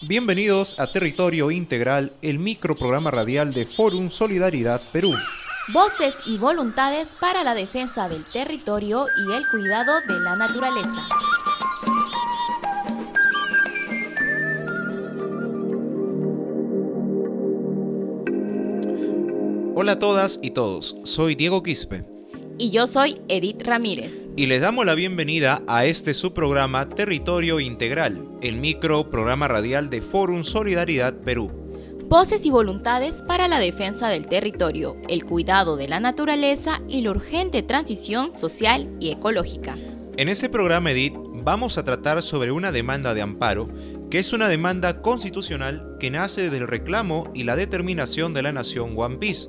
Bienvenidos a Territorio Integral, el microprograma radial de Forum Solidaridad Perú. Voces y voluntades para la defensa del territorio y el cuidado de la naturaleza. Hola a todas y todos, soy Diego Quispe. Y yo soy Edith Ramírez. Y les damos la bienvenida a este subprograma Territorio Integral, el micro programa radial de Forum Solidaridad Perú. Voces y voluntades para la defensa del territorio, el cuidado de la naturaleza y la urgente transición social y ecológica. En este programa, Edith, vamos a tratar sobre una demanda de amparo, que es una demanda constitucional que nace del reclamo y la determinación de la nación One Piece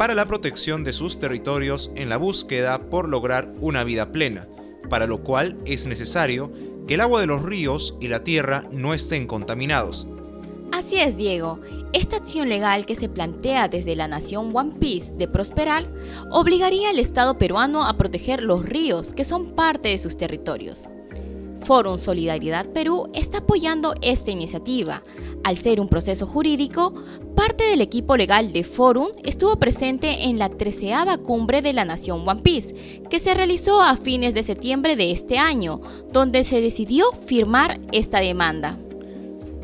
para la protección de sus territorios en la búsqueda por lograr una vida plena, para lo cual es necesario que el agua de los ríos y la tierra no estén contaminados. Así es, Diego. Esta acción legal que se plantea desde la nación One Piece de prosperar obligaría al Estado peruano a proteger los ríos que son parte de sus territorios. Forum Solidaridad Perú está apoyando esta iniciativa. Al ser un proceso jurídico, parte del equipo legal de Forum estuvo presente en la treceava cumbre de la Nación One Piece, que se realizó a fines de septiembre de este año, donde se decidió firmar esta demanda.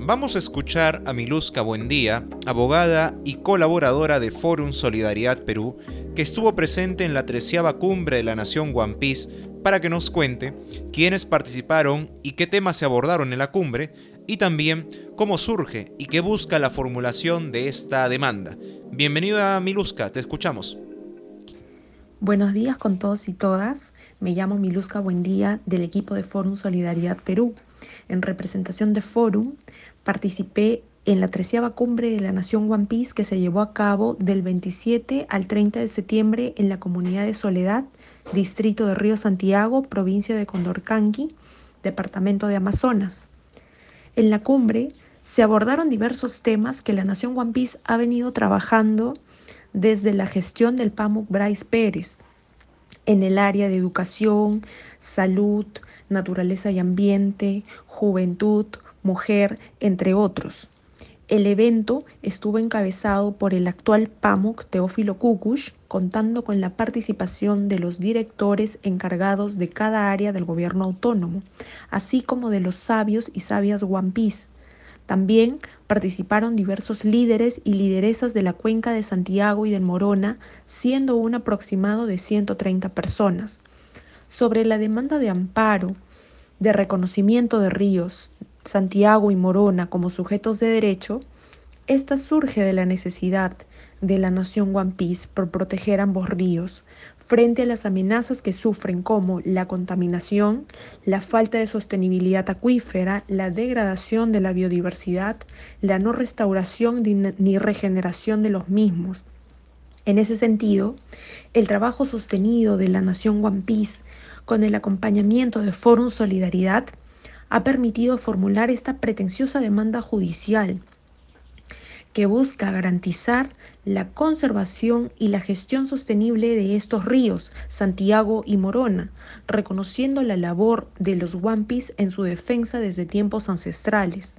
Vamos a escuchar a Miluska Buendía, abogada y colaboradora de Forum Solidaridad Perú, que estuvo presente en la treceava cumbre de la Nación One Piece para que nos cuente quiénes participaron y qué temas se abordaron en la cumbre y también cómo surge y qué busca la formulación de esta demanda. Bienvenida Miluska, te escuchamos. Buenos días con todos y todas. Me llamo Miluska Buendía del equipo de Forum Solidaridad Perú. En representación de Forum participé en la treceava cumbre de la Nación One Piece que se llevó a cabo del 27 al 30 de septiembre en la comunidad de Soledad, distrito de Río Santiago, provincia de Condorcanqui, departamento de Amazonas. En la cumbre se abordaron diversos temas que la Nación One Piece ha venido trabajando desde la gestión del PAMUC Bryce Pérez en el área de educación, salud, naturaleza y ambiente, juventud, mujer, entre otros. El evento estuvo encabezado por el actual PAMUC Teófilo Kukush, contando con la participación de los directores encargados de cada área del gobierno autónomo, así como de los sabios y sabias Piece. También participaron diversos líderes y lideresas de la cuenca de Santiago y del Morona, siendo un aproximado de 130 personas. Sobre la demanda de amparo, de reconocimiento de ríos, Santiago y Morona como sujetos de derecho, esta surge de la necesidad de la nación One Piece por proteger ambos ríos frente a las amenazas que sufren como la contaminación, la falta de sostenibilidad acuífera, la degradación de la biodiversidad, la no restauración ni regeneración de los mismos. En ese sentido, el trabajo sostenido de la nación One Piece con el acompañamiento de Forum Solidaridad ha permitido formular esta pretenciosa demanda judicial que busca garantizar la conservación y la gestión sostenible de estos ríos, Santiago y Morona, reconociendo la labor de los Wampis en su defensa desde tiempos ancestrales.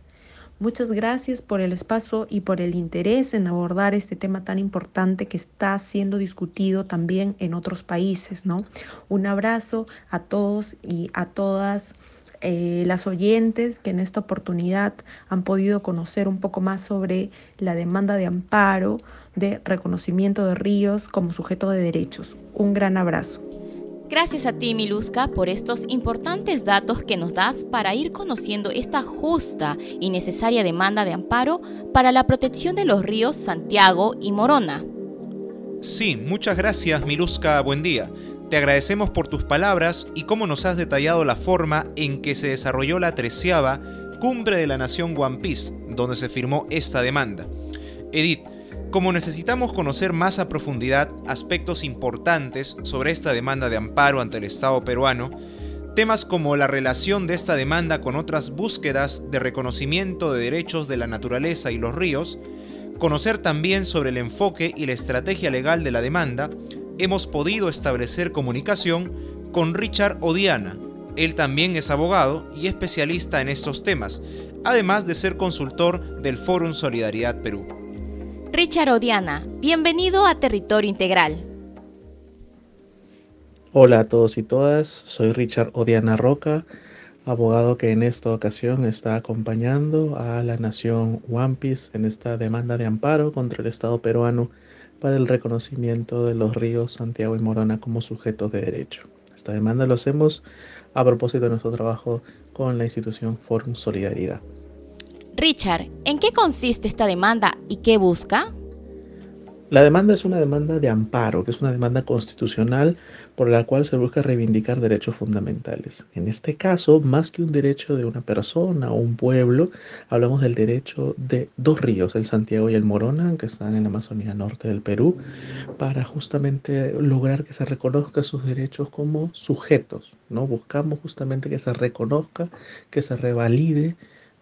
Muchas gracias por el espacio y por el interés en abordar este tema tan importante que está siendo discutido también en otros países, ¿no? Un abrazo a todos y a todas eh, las oyentes que en esta oportunidad han podido conocer un poco más sobre la demanda de amparo de reconocimiento de ríos como sujeto de derechos. Un gran abrazo. Gracias a ti, Miluska, por estos importantes datos que nos das para ir conociendo esta justa y necesaria demanda de amparo para la protección de los ríos Santiago y Morona. Sí, muchas gracias, Miluska. Buen día. Te agradecemos por tus palabras y cómo nos has detallado la forma en que se desarrolló la treceava Cumbre de la Nación One Piece, donde se firmó esta demanda. Edith, como necesitamos conocer más a profundidad aspectos importantes sobre esta demanda de amparo ante el Estado peruano, temas como la relación de esta demanda con otras búsquedas de reconocimiento de derechos de la naturaleza y los ríos, conocer también sobre el enfoque y la estrategia legal de la demanda, hemos podido establecer comunicación con Richard Odiana. Él también es abogado y especialista en estos temas, además de ser consultor del Fórum Solidaridad Perú. Richard Odiana, bienvenido a Territorio Integral. Hola a todos y todas, soy Richard Odiana Roca, abogado que en esta ocasión está acompañando a la nación One Piece en esta demanda de amparo contra el Estado peruano para el reconocimiento de los ríos Santiago y Morona como sujetos de derecho. Esta demanda lo hacemos a propósito de nuestro trabajo con la institución Forum Solidaridad. Richard, ¿en qué consiste esta demanda y qué busca? La demanda es una demanda de amparo, que es una demanda constitucional por la cual se busca reivindicar derechos fundamentales. En este caso, más que un derecho de una persona o un pueblo, hablamos del derecho de dos ríos, el Santiago y el Morona, que están en la Amazonía Norte del Perú, para justamente lograr que se reconozca sus derechos como sujetos. ¿no? Buscamos justamente que se reconozca, que se revalide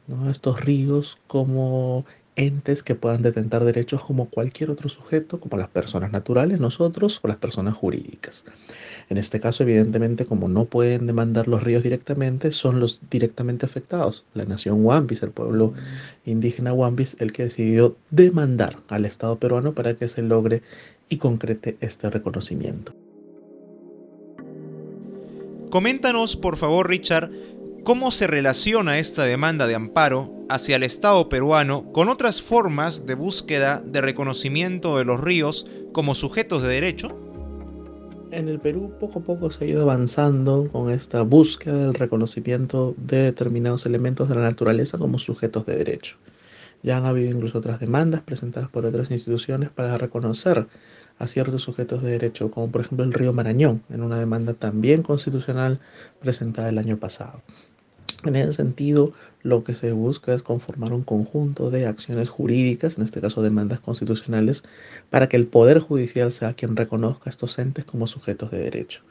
¿no? estos ríos como entes que puedan detentar derechos como cualquier otro sujeto, como las personas naturales, nosotros o las personas jurídicas. En este caso, evidentemente, como no pueden demandar los ríos directamente, son los directamente afectados. La nación Wambis, el pueblo indígena Wambis, el que decidió demandar al Estado peruano para que se logre y concrete este reconocimiento. Coméntanos, por favor, Richard, ¿Cómo se relaciona esta demanda de amparo hacia el Estado peruano con otras formas de búsqueda de reconocimiento de los ríos como sujetos de derecho? En el Perú poco a poco se ha ido avanzando con esta búsqueda del reconocimiento de determinados elementos de la naturaleza como sujetos de derecho. Ya han habido incluso otras demandas presentadas por otras instituciones para reconocer a ciertos sujetos de derecho, como por ejemplo el río Marañón, en una demanda también constitucional presentada el año pasado. En ese sentido, lo que se busca es conformar un conjunto de acciones jurídicas, en este caso demandas constitucionales, para que el Poder Judicial sea quien reconozca a estos entes como sujetos de derecho.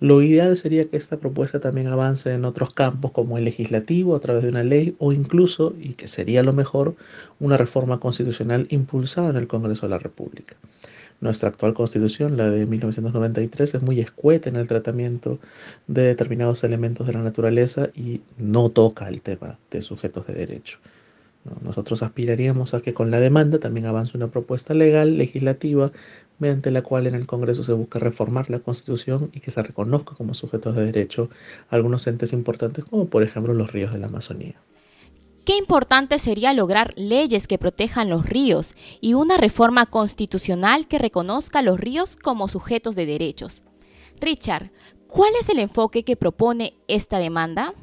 Lo ideal sería que esta propuesta también avance en otros campos como el legislativo a través de una ley o incluso, y que sería lo mejor, una reforma constitucional impulsada en el Congreso de la República. Nuestra actual constitución, la de 1993, es muy escueta en el tratamiento de determinados elementos de la naturaleza y no toca el tema de sujetos de derecho. Nosotros aspiraríamos a que con la demanda también avance una propuesta legal, legislativa, mediante la cual en el Congreso se busca reformar la Constitución y que se reconozca como sujetos de derecho algunos entes importantes como por ejemplo los ríos de la Amazonía. Qué importante sería lograr leyes que protejan los ríos y una reforma constitucional que reconozca los ríos como sujetos de derechos. Richard, ¿cuál es el enfoque que propone esta demanda?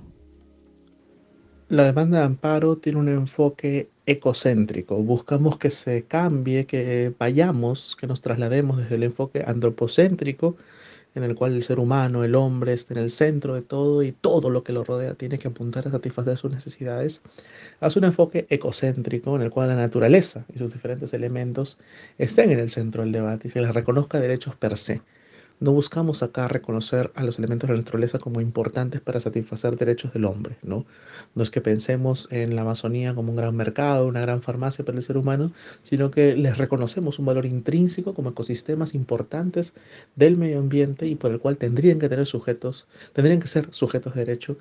La demanda de amparo tiene un enfoque ecocéntrico. Buscamos que se cambie, que vayamos, que nos traslademos desde el enfoque antropocéntrico en el cual el ser humano, el hombre, está en el centro de todo y todo lo que lo rodea tiene que apuntar a satisfacer sus necesidades, hace un enfoque ecocéntrico en el cual la naturaleza y sus diferentes elementos estén en el centro del debate y se les reconozca derechos per se. No buscamos acá reconocer a los elementos de la naturaleza como importantes para satisfacer derechos del hombre, ¿no? No es que pensemos en la Amazonía como un gran mercado, una gran farmacia para el ser humano, sino que les reconocemos un valor intrínseco como ecosistemas importantes del medio ambiente y por el cual tendrían que tener sujetos, tendrían que ser sujetos de derecho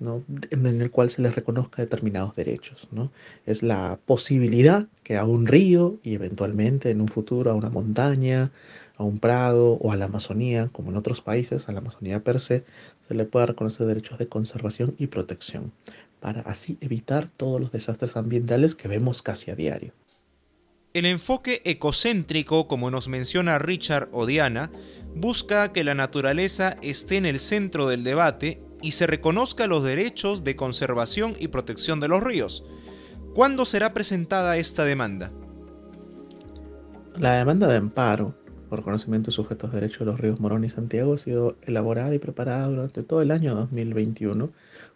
¿no? en el cual se les reconozca determinados derechos. ¿no? Es la posibilidad que a un río y eventualmente en un futuro a una montaña, a un prado o a la Amazonía, como en otros países, a la Amazonía per se, se le pueda reconocer derechos de conservación y protección, para así evitar todos los desastres ambientales que vemos casi a diario. El enfoque ecocéntrico, como nos menciona Richard o Diana, busca que la naturaleza esté en el centro del debate y se reconozca los derechos de conservación y protección de los ríos. ¿Cuándo será presentada esta demanda? La demanda de amparo por conocimiento sujetos de derechos de los ríos Morón y Santiago ha sido elaborada y preparada durante todo el año 2021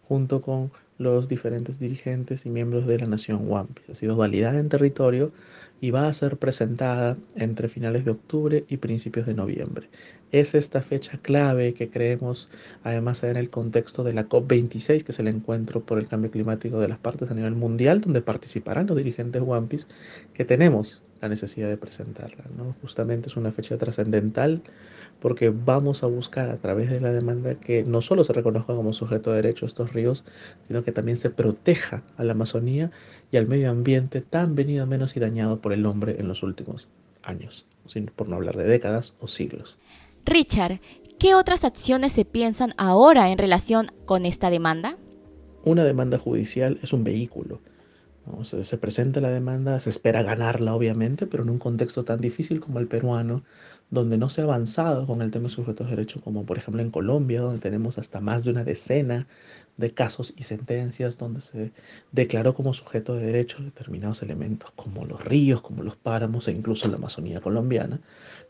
junto con los diferentes dirigentes y miembros de la nación Wampis. Ha sido validada en territorio y va a ser presentada entre finales de octubre y principios de noviembre. Es esta fecha clave que creemos, además en el contexto de la COP26, que es el encuentro por el cambio climático de las partes a nivel mundial, donde participarán los dirigentes Wampis, que tenemos la necesidad de presentarla. ¿no? Justamente es una fecha trascendental porque vamos a buscar a través de la demanda que no solo se reconozca como sujeto de derecho estos ríos, sino que también se proteja a la Amazonía y al medio ambiente tan venido a menos y dañado por el hombre en los últimos años, por no hablar de décadas o siglos. Richard, ¿qué otras acciones se piensan ahora en relación con esta demanda? Una demanda judicial es un vehículo se, presenta la demanda, se espera ganarla obviamente, pero en un contexto tan difícil como el peruano, donde no se ha avanzado con el tema de sujetos de derecho, como por ejemplo en Colombia, donde tenemos hasta más de una decena de casos y sentencias donde se declaró como sujeto de derecho determinados elementos como los ríos, como los páramos e incluso la Amazonía colombiana.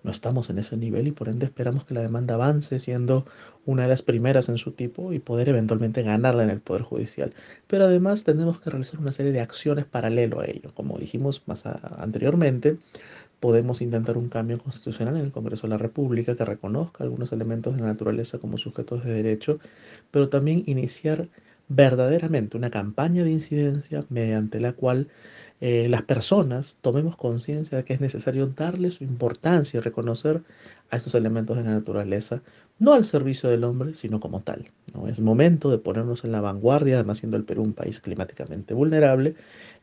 No estamos en ese nivel y por ende esperamos que la demanda avance siendo una de las primeras en su tipo y poder eventualmente ganarla en el Poder Judicial. Pero además tenemos que realizar una serie de acciones paralelo a ello. Como dijimos más anteriormente, podemos intentar un cambio constitucional en el Congreso de la República que reconozca algunos elementos de la naturaleza como sujetos de derecho, pero también iniciar verdaderamente una campaña de incidencia mediante la cual eh, las personas tomemos conciencia de que es necesario darle su importancia y reconocer a estos elementos de la naturaleza, no al servicio del hombre, sino como tal. ¿no? Es momento de ponernos en la vanguardia, además siendo el Perú un país climáticamente vulnerable,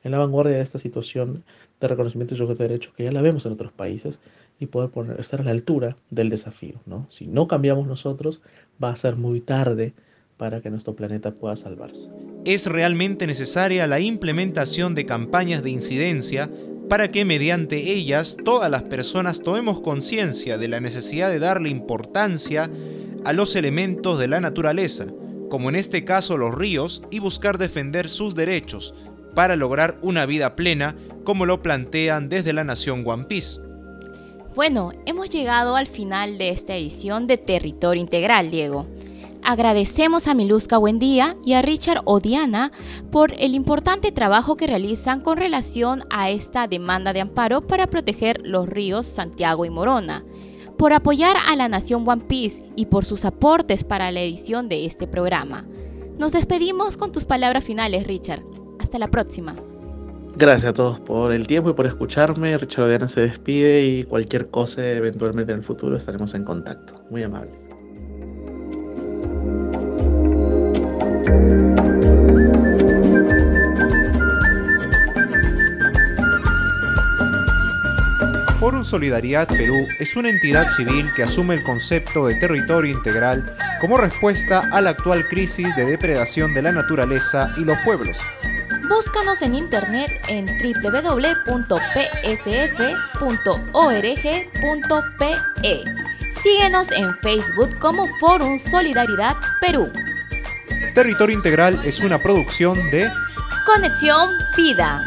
en la vanguardia de esta situación de reconocimiento y sujeto de derecho que ya la vemos en otros países y poder poner, estar a la altura del desafío. ¿no? Si no cambiamos nosotros, va a ser muy tarde para que nuestro planeta pueda salvarse. Es realmente necesaria la implementación de campañas de incidencia para que mediante ellas todas las personas tomemos conciencia de la necesidad de darle importancia a los elementos de la naturaleza, como en este caso los ríos, y buscar defender sus derechos para lograr una vida plena, como lo plantean desde la nación One Piece. Bueno, hemos llegado al final de esta edición de Territorio Integral, Diego. Agradecemos a Miluska Buendía y a Richard Odiana por el importante trabajo que realizan con relación a esta demanda de amparo para proteger los ríos Santiago y Morona, por apoyar a la nación One Piece y por sus aportes para la edición de este programa. Nos despedimos con tus palabras finales, Richard. Hasta la próxima. Gracias a todos por el tiempo y por escucharme. Richard Odiana se despide y cualquier cosa eventualmente en el futuro estaremos en contacto. Muy amables. Fórum Solidaridad Perú es una entidad civil que asume el concepto de territorio integral como respuesta a la actual crisis de depredación de la naturaleza y los pueblos. Búscanos en internet en www.psf.org.pe. Síguenos en Facebook como Fórum Solidaridad Perú. Territorio Integral es una producción de Conexión Vida.